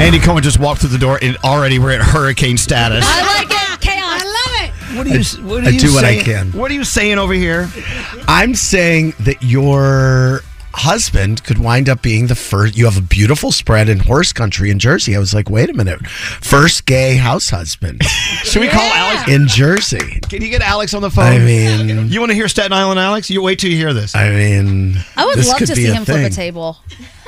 Andy Cohen just walked through the door and already we're at hurricane status. I like it. Chaos. I love it. What are you? What are I you do what I saying- can. What are you saying over here? I'm saying that your husband could wind up being the first. You have a beautiful spread in horse country in Jersey. I was like, wait a minute, first gay house husband Should we call Alex? in Jersey. Can you get Alex on the phone? I mean, you want to hear Staten Island, Alex? You wait till you hear this. I mean, I would this love could to see a him flip a table.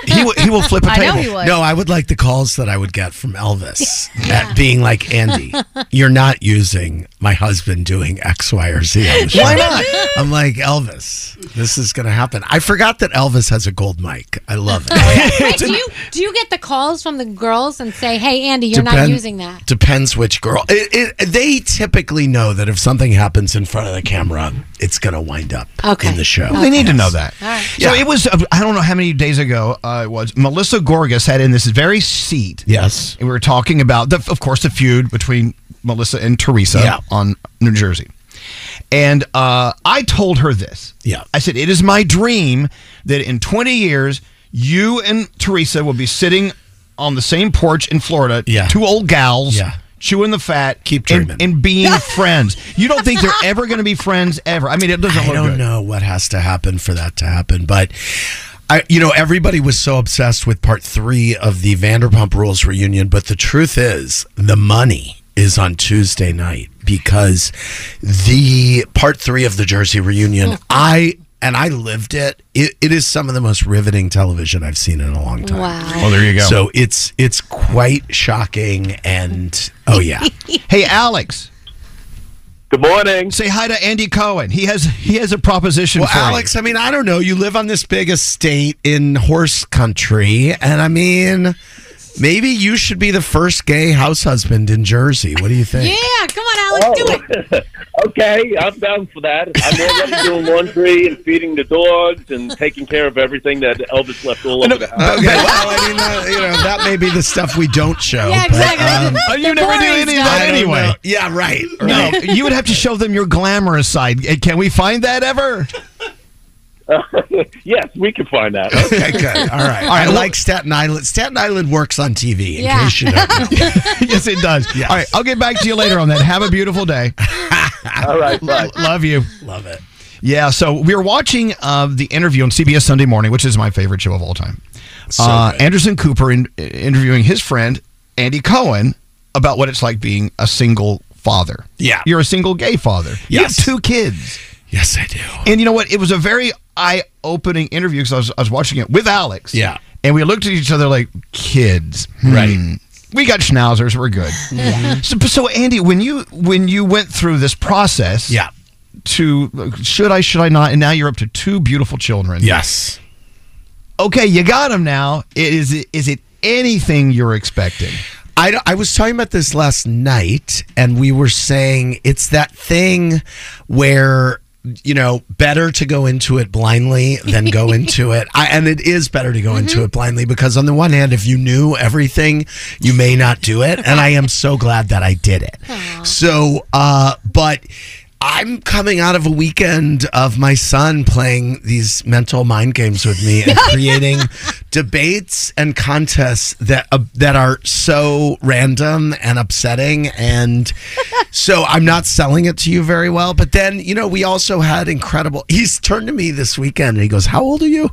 He will, he will flip a I table. know he would. No, I would like the calls that I would get from Elvis, at being like Andy. You're not using my husband doing X, Y, or Z. On the show. Why not? I'm like Elvis. This is going to happen. I forgot that Elvis has a gold mic. I love it. Wait, do you do you get the calls from the girls and say, "Hey, Andy, you're not Depend- using that"? Depends which girl. It, it, they typically know that if something happens in front of the camera, it's going to wind up Okay. in the show. Well, they need to know that. All right. So it was, uh, I don't know how many days ago uh, it was, Melissa Gorga's had in this very seat. Yes. And we were talking about, the, of course, the feud between Melissa and Teresa Yeah. on New Jersey. And uh, I told her this. Yeah. I said, it is my dream that in 20 years, you and Teresa will be sitting on the same porch in Florida, Yeah. two old gals. Yeah. Chewing the fat, Keep and, dreaming. and being friends. You don't think they're ever going to be friends ever? I mean, it doesn't I don't good. know what has to happen for that to happen, but I, you know, everybody was so obsessed with part three of the Vanderpump Rules reunion, but the truth is, the money is on Tuesday night because the part three of the Jersey reunion, oh. I and I lived it. It, it is some of the most riveting television I've seen in a long time. Wow. Oh, there you go. So it's it's quite shocking, and oh yeah, Hey, Alex. Good morning. Say hi to Andy Cohen. He has he has a proposition Well, for you. Alex, I mean, I don't know. You live on this big estate in horse country, and I mean, Maybe you should be the first gay house husband in Jersey. What do you think? Yeah, come on, Alex, do it. okay, I'm down for that. I'm already doing laundry and feeding the dogs and taking care of everything that Elvis left all over the house. Okay, well, I mean, uh, you know, that may be the stuff we don't show. Yeah, but, exactly. um, Oh, you never do boring any of that anyway. know. Yeah, right. No, you would have to show them your glamorous side. Can we find that ever? yes, we can find that. Okay, good. All right. All right. I like Staten Island. Staten Island works on TV, in Yeah. case you don't know. yes, it does. Yes. All right, I'll get back to you later on that. Have a beautiful day. All right, bye. Love you. Love it. Yeah, so we were watching uh, the interview on CBS Sunday Morning, which is my favorite show of all time. So uh. Anderson Cooper in, interviewing his friend Andy Cohen about what it's like being a single father. Yeah. you're a single gay father. You have Yes. two kids, Yes, I do. and you know what? It was a very eye-opening interview because I was, I was watching it with Alex. Yeah. and we looked at each other like kids. Hmm. Right. We got schnauzers. We're good. So, so Andy, when you when you went through this process, Yeah. to should I, should I not? And now you're up to two beautiful children. Yes. Okay, you got them now. Is it is it anything you're expecting? I, I was talking about this last night, and we were saying it's that thing where you know better to go into it blindly than go into it. I, and it is better to go into it blindly because on the one hand if you knew everything you may not do it. And i am so glad that i did it. So uh but I'm coming out of a weekend of my son playing these mental mind games with me and creating debates and contests that uh, that are so random and upsetting. And so I'm not selling it to you very well but then you know we also had incredible he's turned to me this weekend and he goes how old are you?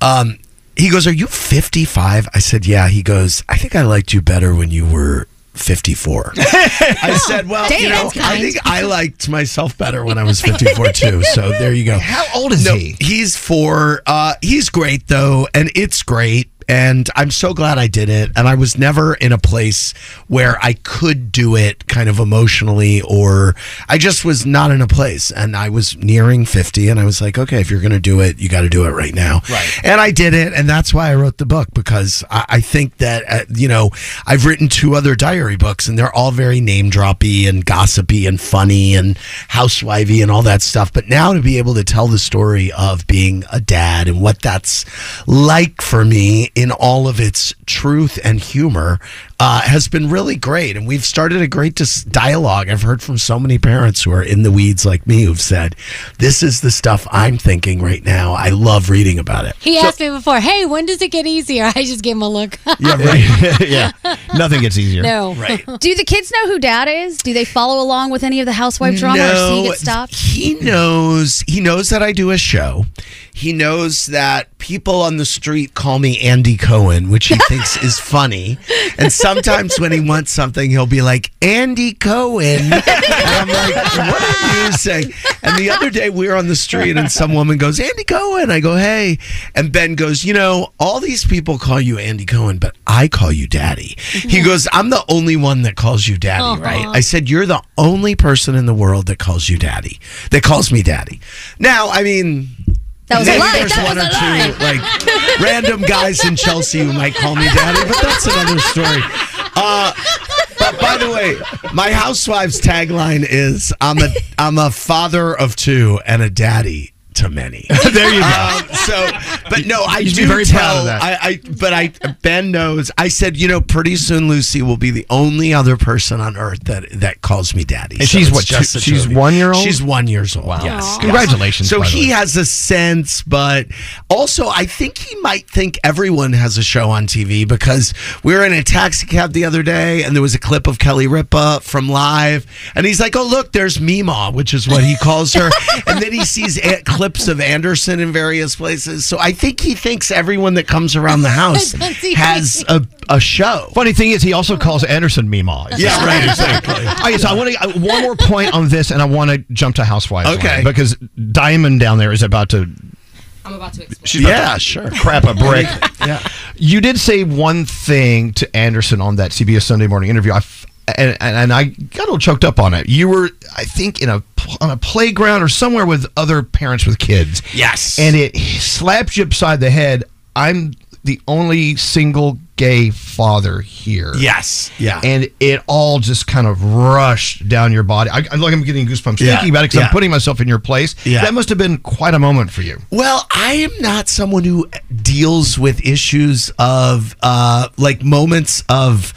Um he goes are you 55 I said yeah. He goes I think I liked you better when you were 54 I said well Dang, you know I think I liked myself better when I was 54 too. So there you go. How old is no, he? He's four. Uh, he's great though, and it's great. And I'm so glad I did it. And I was never in a place where I could do it kind of emotionally, or I just was not in a place. And I was nearing 50, and I was like, okay, if you're going to do it, you got to do it right now. Right. And I did it. And that's why I wrote the book, because I, I think that, uh, you know, I've written two other diary books, and they're all very name droppy and gossipy and funny and housewifey and all that stuff. But now to be able to tell the story of being a dad and what that's like for me in all of its truth and humor uh, has been really great. And we've started a great dis- dialogue. I've heard from so many parents who are in the weeds like me who've said, This is the stuff I'm thinking right now. I love reading about it. He asked me before, hey, when does it get easier? I just gave him a look. Yeah, right. yeah, nothing gets easier. no. right. Do the kids know who dad is? Do they follow along with any of the housewife drama or see it stopped? He knows. He knows that I do a show. He knows that people on the street call me Andy Cohen, which he thinks is funny. And sometimes when he wants something, he'll be like Andy Cohen, and I'm like, "What are you saying?" And the other day we were on the street, and some woman goes, "Andy Cohen." I go, "Hey," and Ben goes, "You know, all these people call you Andy Cohen, but I call you Daddy." He mm-hmm. goes, "I'm the only one that calls you Daddy, uh-huh. right?" I said, "You're the only person in the world that calls you Daddy, that calls me Daddy." Now, I mean. That was a maybe lie. There's That one was or a lie. two like random guys in Chelsea who might call me daddy, but that's another story. Uh, but by the way, my housewife's tagline is "I'm a I'm a father of two and a daddy to many." there you go. Um, so, but no, I You should do be very tell. proud of that. I, I, but I, Ben knows. I said, you know, pretty soon Lucy will be the only other person on earth that that calls me daddy. And So she's what, just two- she's two one year old? She's one years old. Wow. Yes. Aw. Congratulations, So he has a sense, but also I think he might think everyone has a show on TV because we were in a taxi cab the other day and there was a clip of Kelly Ripa from live, and he's like, "Oh look, there's Mima," which is what he calls her, and then he sees a- clips of Anderson in various places. So I think he thinks everyone that comes around the house has a, a show. Funny thing is, he also calls Anderson Mima. Yeah, right, exactly. Oh, okay, so I want to one more point on this, and I want to jump to Housewives. Okay. line, because Diamond down there is about to. I'm about to explain. Yeah, sure. Crap a brick. Yeah. You did say one thing to Anderson on that CBS Sunday Morning interview. I f- and, and, and I got a little choked up on it. You were, I think, in a pl- on a playground or somewhere with other parents with kids. Yes. and it slaps you upside the head. I'm the only single gay father here. Yes. Yeah. And it all just kind of rushed down your body. I, I like I'm getting goosebumps Yeah. thinking about it because Yeah. I'm putting myself in your place. Yeah. That must have been quite a moment for you. Well, I am not someone who deals with issues of uh, like moments of.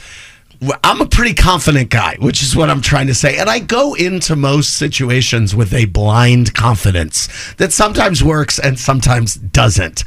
I'm a pretty confident guy, which is what I'm trying to say. And I go into most situations with a blind confidence that sometimes works and sometimes doesn't.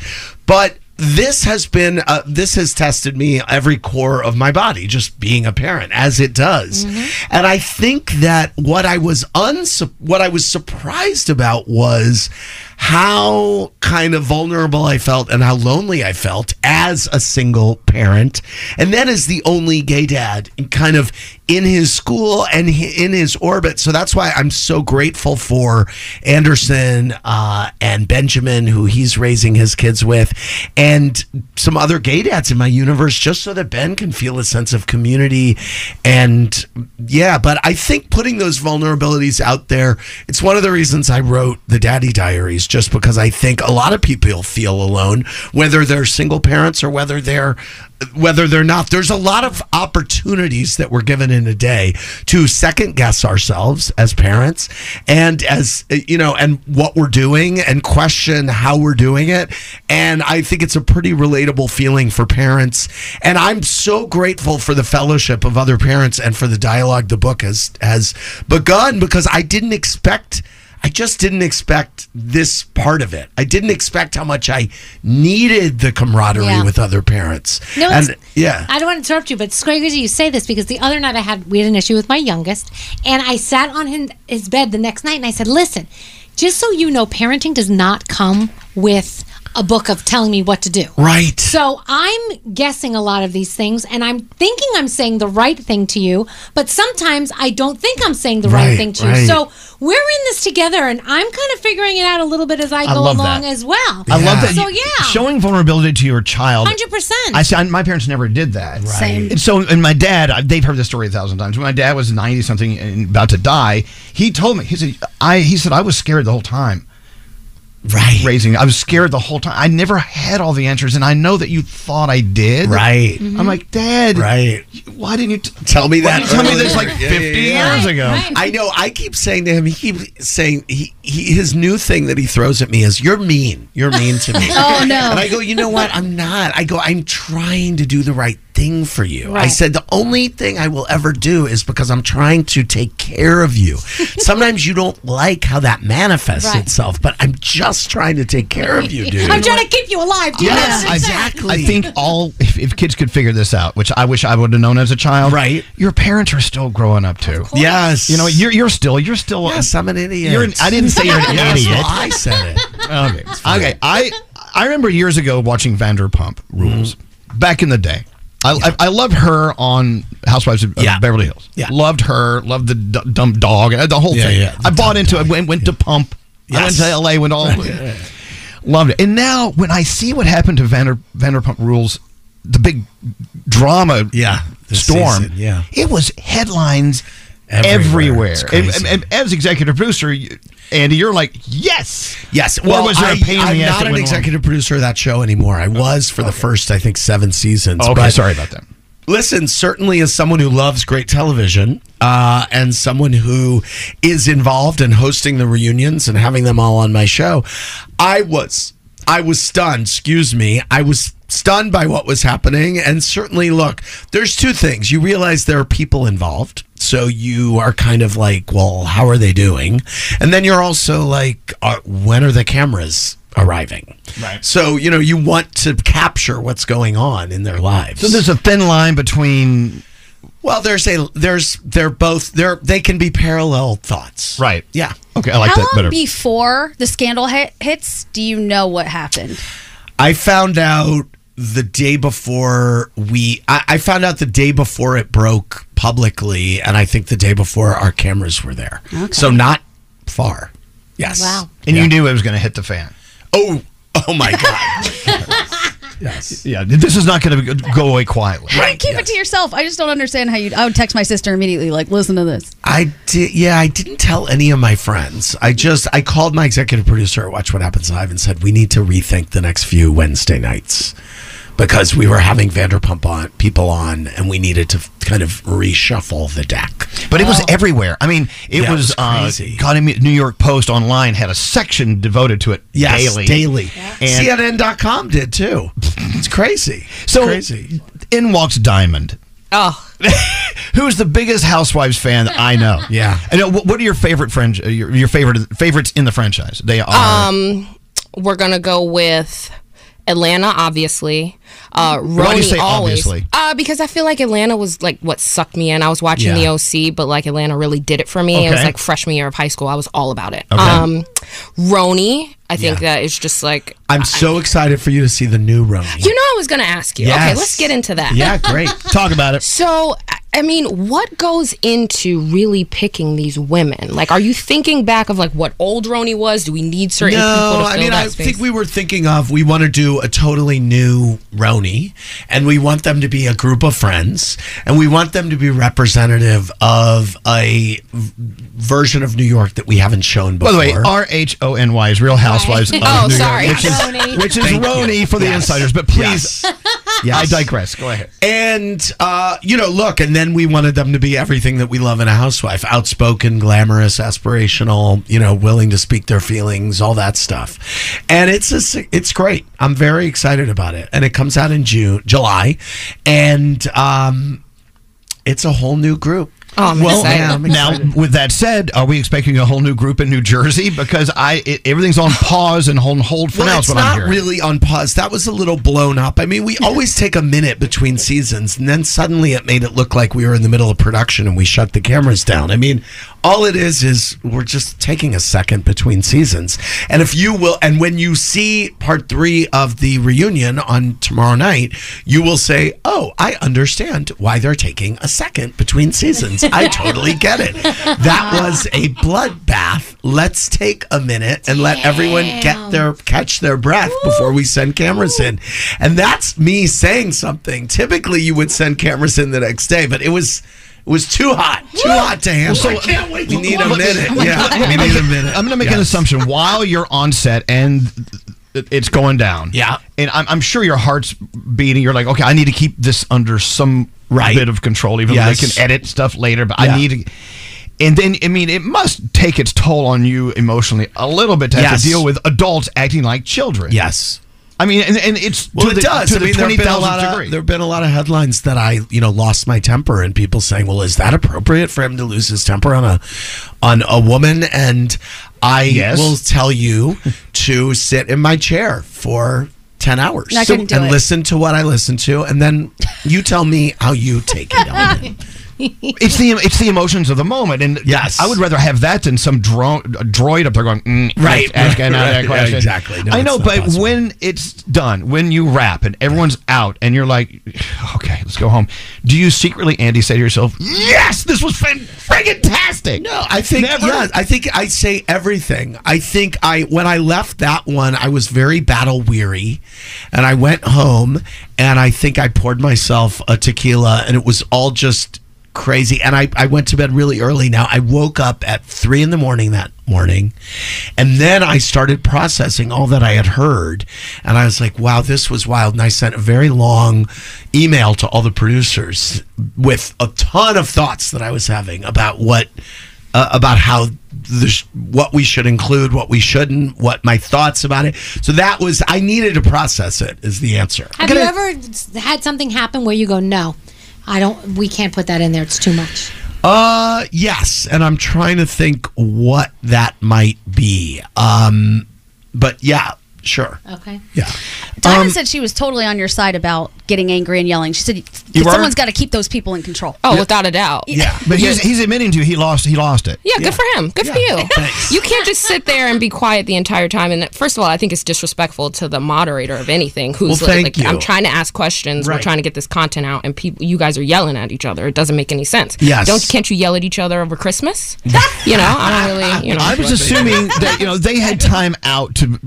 But this has been uh, this has tested me every core of my body just being a parent as it does and i think that what i was unsu- what i was surprised about was how kind of vulnerable i felt and how lonely i felt as a single parent. And then as the only gay dad kind of in his school and in his orbit. So that's why i'm so grateful for anderson uh, and benjamin who he's raising his kids with and some other gay dads in my universe just so that Ben can feel a sense of community. And yeah but I think putting those vulnerabilities out there it's one of the reasons I wrote the daddy diaries just because I think a lot of people feel alone whether they're single parents or whether they're whether they're not. There's a lot of opportunities that we're given in a day to second guess ourselves as parents and as you know and what we're doing and question how we're doing it. And i think it's a pretty relatable feeling for parents. And i'm so grateful for the fellowship of other parents and for the dialogue the book has has begun because i didn't expect I just didn't expect this part of it. I didn't expect how much I needed the camaraderie Yeah. with other parents. No, and yeah. I don't want to interrupt you, but it's crazy you say this because the other night I had we had an issue with my youngest, and I sat on his bed the next night and I said, "Listen, just so you know, parenting does not come with a book of telling me what to do." Right. So I'm guessing a lot of these things, and I'm thinking I'm saying the right thing to you, but sometimes I don't think I'm saying the right, Right, thing to you. So we're in this together, and I'm kind of figuring it out a little bit as I I go along that. as well. I love that. So yeah, Showing vulnerability to your child. 100%. I see. My parents never did that. Right. Same. And so, and my dad, they've heard this story a thousand times. When my dad was ninety something and about to die, he told me. He said, "I." He said, "I was scared the whole time." Right. Raising, I was scared the whole time. I never had all the answers, and I know that you thought I did. Right. I'm like, Dad. Right. Why didn't you t- Tell me why that. didn't you tell me this like Yeah, 50 yeah, yeah. years ago? I know. I keep saying to him, he keeps saying he, he his new thing that he throws at me is "You're mean. You're mean to me." Oh, no. And I go, you know what? I'm not. I go, I'm trying to do the right thing for you. I said the only thing I will ever do is because I'm trying to take care of you. Sometimes you don't like how that manifests Right. itself, but I'm just trying to take care of you, dude. I'm trying to keep you alive. Do you Yes, know? Exactly. I think all if, if kids could figure this out, which I wish I would have known as a child. Right. Your parents are still growing up too. Yes. You know, you're you're still you're still. Yes, I'm an idiot. You're an, I didn't say you're an Yes, idiot. well, I said it. Okay. Okay. I I remember years ago watching Vanderpump Rules mm-hmm. back in the day. I, I, I loved her on Housewives of Yeah. Beverly Hills. Yeah. Loved her. Loved the d- dumb dog. uh, The whole Yeah, thing. yeah, I bought into it. Went, went to Pump. I went to L.A. Went all. Loved it. And now when I see what happened to Vander, Vanderpump Rules, the big drama Yeah, storm. season, yeah. It was headlines Everywhere. everywhere. It's And, and- and as executive producer, you- Andy, you're like, yes. Yes. Or was there a I, pain in I'm the ass not an executive producer of that show anymore. I was for the first, I think, seven seasons. Okay, but sorry about that. Listen, certainly as someone who loves great television uh, and someone who is involved in hosting the reunions and having them all on my show, I was I was stunned. Excuse me. I was stunned by what was happening. And certainly, look, there's two things. You realize there are people involved. So you are kind of like, well, how are they doing? And then you're also like, uh, when are the cameras arriving? Right. So, you know, you want to capture what's going on in their lives. So there's a thin line between Well, there's a there's they're both they're they can be parallel thoughts. right. Yeah. Okay, I like How that long better. before the scandal hit, hits do you know what happened? I found out the day before we I, I found out the day before it broke publicly and I think the day before our cameras were there. Okay. So not far. Yes. Wow. and Yeah. you knew it was going to hit the fan. Oh oh my god. yes. Yeah, this is not going to go away quietly. Right. Keep it to yourself. I just don't understand how you. I would text my sister immediately, like, listen to this. I did. Yeah, I didn't tell any of my friends. I just I called my executive producer at Watch What Happens Live and said we need to rethink the next few Wednesday nights. Because we were having Vanderpump on people on, and we needed to kind of reshuffle the deck. But it was everywhere. I mean, it Yeah, it was, was crazy. uh, God, I mean, New York Post online had a section devoted to it Yes, daily. daily. And CNN.com did too. It's crazy. It's so crazy. in walks Diamond. Oh, Who's the biggest Housewives fan I know? Yeah. And uh, what what are your favorite friends? uh, Your, your favorite favorites in the franchise? They are. um, we're gonna go with Atlanta, obviously. Uh, Roni Why do you say always. obviously? Uh, because I feel like Atlanta was like what sucked me in. I was watching Yeah. the OC, but like Atlanta really did it for me. It was Okay. like freshman year of high school. I was all about it. Okay. Um, Roni, I think Yeah. that is just like I'm so excited for you to see the new Roni. you know. I was gonna ask you. Okay, Yes. let's get into that. Yeah, great. Talk about it. So, I- I mean, what goes into really picking these women? Like, are you thinking back of like what old Roni was? Do we need certain people to No, fill I mean, that I space? think we were thinking of we want to do a totally new Roni, and we want them to be a group of friends, and we want them to be representative of a version of New York that we haven't shown before. By the way, R H O N Y is Real Housewives of Oh, New sorry. York, which is, Roni. which is Thank you. Roni for the Yes. insiders. But please, Yes. I digress. Go ahead. And uh, you know, look, and then we wanted them to be everything that we love in a housewife: outspoken, glamorous, aspirational. You know, willing to speak their feelings, all that stuff. And it's a, it's great. I'm very excited about it. And it comes out in June, July, and um, it's a whole new group. Oh, I'm Well, excited. yeah, now excited. with that said, are we expecting a whole new group in New Jersey? Because I it, everything's on pause and hold hold for well, now. it's Is what I'm not really on pause. That was a little blown up. I mean, we always take a minute between seasons, and then suddenly it made it look like we were in the middle of production and we shut the cameras down. I mean, all it is is we're just taking a second between seasons. And if you will, and when you see part three of the reunion on tomorrow night, you will say, "Oh, I understand why they're taking a second between seasons. I totally get it. That was a bloodbath. Let's take a minute and let everyone get their catch their breath before we send cameras in. And that's me saying something. Typically, you would send cameras in the next day, but it was. It was too hot, too hot to handle. so- I can't wait. We need a minute. Yeah, we need a minute. I'm going to make an assumption while you're on set and th- it's going down. Yeah. and I'm, I'm sure your heart's beating. You're like, okay, I need to keep this under some Right. bit of control, even Yes. though they can edit stuff later. But Yeah. I need to. And then, I mean, it must take its toll on you emotionally a little bit to have Yes. to deal with adults acting like children. Yes. I mean, and, and it's Well, to it the, does. to I the mean, there have been a lot of degree. there have been a lot of headlines that I, you know, lost my temper, and people saying, "Well, is that appropriate for him to lose his temper on a on a woman?" And I Yes. will tell you to sit in my chair for ten hours I and it. listen to what I listen to, and then you tell me how you take it. It's the it's the emotions of the moment, and Yes. I would rather have that than some dro- droid up there going mm, Right, ask right, another right, yeah, question. exactly. No, I know, but possible. when it's done, when you wrap and everyone's out, and you're like, okay, let's go home. Do you secretly, Andy, say to yourself, yes, this was fan- fantastic? No, I think Never? yeah, I think I say everything. I think I when I left that one, I was very battle weary, and I went home, and I think I poured myself a tequila, and it was all just crazy. And I, I went to bed really early. Now I woke up at three in the morning that morning, and then I started processing all that I had heard, and I was like, wow, this was wild. And I sent a very long email to all the producers with a ton of thoughts that I was having about what uh, about how the sh- what we should include, what we shouldn't, what my thoughts about it. So that was I needed to process it. Is the answer. Have you ever had something happen where you go, no, I don't, we can't put that in there. It's too much. Uh, yes, and I'm trying to think what that might be. Um, but yeah, sure. Okay. Yeah. Diamond um, said she was totally on your side about getting angry and yelling. She said someone's got to keep those people in control. Oh, without a doubt. Yeah. But he's, he's admitting to you he lost he lost it. Yeah, good for him. Good for you. Thanks. You can't just sit there and be quiet the entire time. And first of all, I think it's disrespectful to the moderator of anything who's Well, thank like, you. I'm trying to ask questions. We're trying to get this content out, and people, you guys are yelling at each other. It doesn't make any sense. Yes. Don't can't you yell at each other over Christmas? you know, I don't really. You know, I was assuming that you know they had time out to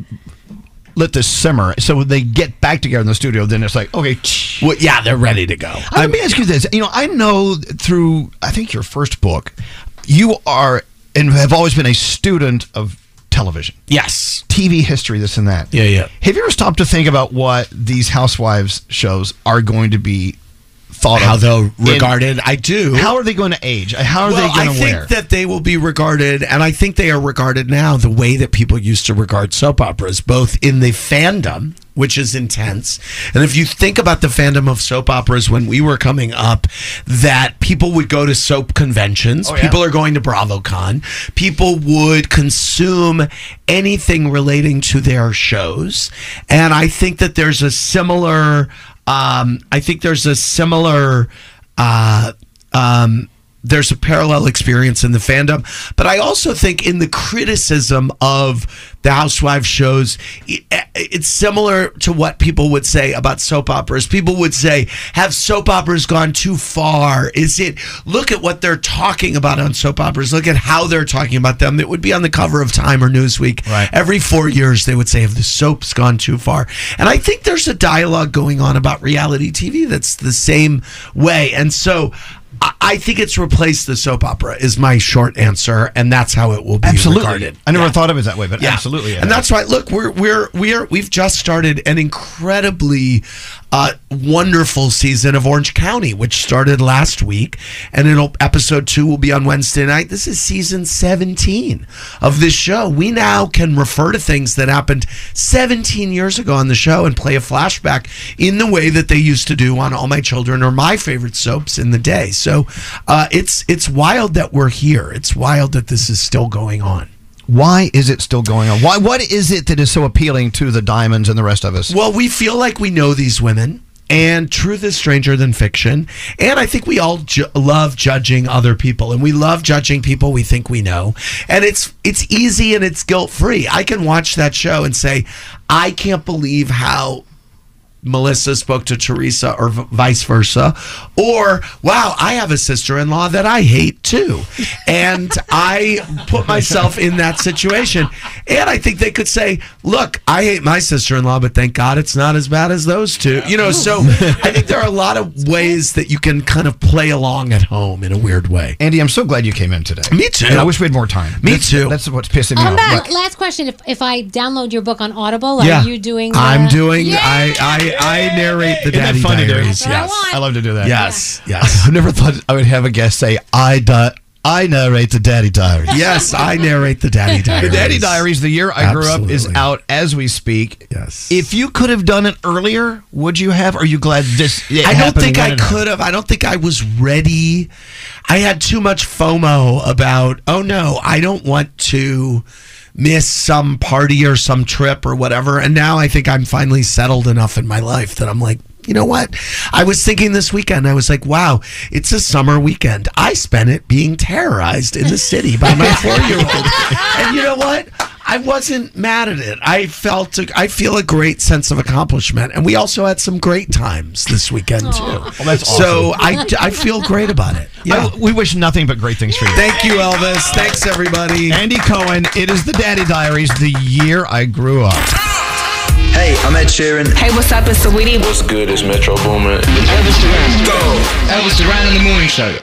let this simmer, so when they get back together in the studio, then it's like okay. Well, yeah, they're ready to go. Uh, Let me ask you this: you know, I know through I think your first book, you are and have always been a student of television, Yes. TV history, this and that. Yeah, yeah. Have you ever stopped to think about what these housewives shows are going to be thought How of? they'll in- regarded. I do. How are they going to age? How are well, they going to wear? I think that they will be regarded, and I think they are regarded now the way that people used to regard soap operas, both in the fandom, which is intense, and if you think about the fandom of soap operas when we were coming up, that people would go to soap conventions, Oh, yeah. people are going to BravoCon, people would consume anything relating to their shows, and I think that there's a similar. Um, I think there's a similar. Uh, um, there's a parallel experience in the fandom, but I also think in the criticism of the Housewives shows, it's similar to what people would say about soap operas. People would say, "Have soap operas gone too far? Is it? Look at what they're talking about on soap operas. Look at how they're talking about them. It would be on the cover of Time or Newsweek Right. every four years. They would say, "Have the soap's gone too far?" And I think there's a dialogue going on about reality TV that's the same way, and so. I- think it's replaced the soap opera is my short answer, and that's how it will be absolutely. regarded. I never Yeah. thought of it that way, but Yeah. absolutely. And that's why. Look, we're we're we're we've just started an incredibly uh, wonderful season of Orange County, which started last week, and it'll episode two will be on Wednesday night. This is season seventeen of this show. We now can refer to things that happened seventeen years ago on the show and play a flashback in the way that they used to do on All My Children or my favorite soaps in the day. So uh, it's it's wild that we're here. It's wild that this is still going on. Why is it still going on? Why? What is it that is so appealing to the diamonds and the rest of us? Well, we feel like we know these women, and truth is stranger than fiction. And I think we all ju- love judging other people, and we love judging people we think we know. And it's it's easy and it's guilt free. I can watch that show and say, I can't believe how. Melissa spoke to Teresa, or v- vice versa, or wow, I have a sister-in-law that I hate too, and I put myself in that situation, and I think they could say, "Look, I hate my sister-in-law, but thank God it's not as bad as those two. You know, so I think there are a lot of ways that you can kind of play along at home in a weird way. Andy, I'm so glad you came in today. Me too. And I wish we had more time. Me That's- too. That's what's pissing me Um, off. la- But- last question: If if I download your book on Audible, yeah, are you doing? The, I'm doing. I I I narrate the Isn't that Daddy funny. Diaries. That's what I Yes. want. I love to do that. Yes. Yes. I've never thought I would have a guest say, I, di- I narrate the Daddy Diaries. Yes, I narrate the Daddy Diaries. The Daddy Diaries, the year I grew up, is out as we speak. Yes. If you could have done it earlier, would you have? Are you glad this? it I don't think I could have. I don't think I was ready. I had too much FOMO about, oh no, I don't want to miss some party or some trip or whatever. And now I think I'm finally settled enough in my life that I'm like, you know what? I was thinking this weekend, I was like, wow, it's a summer weekend. I spent it being terrorized in the city by my four year old. and you know what? I wasn't mad at it. I felt, a, I feel a great sense of accomplishment. And we also had some great times this weekend, too. Well, that's So. I, I feel great about it. Yeah. I- we wish nothing but great things for you. Thank you, Elvis. Thanks, everybody. Andy Cohen, it is the Daddy Diaries, the year I grew up. Hey, I'm Ed Sheeran. Hey, what's up? It's Saweetie. What's good? It's Metro Boomin. Elvis Duran. Go. Elvis Duran in the morning show.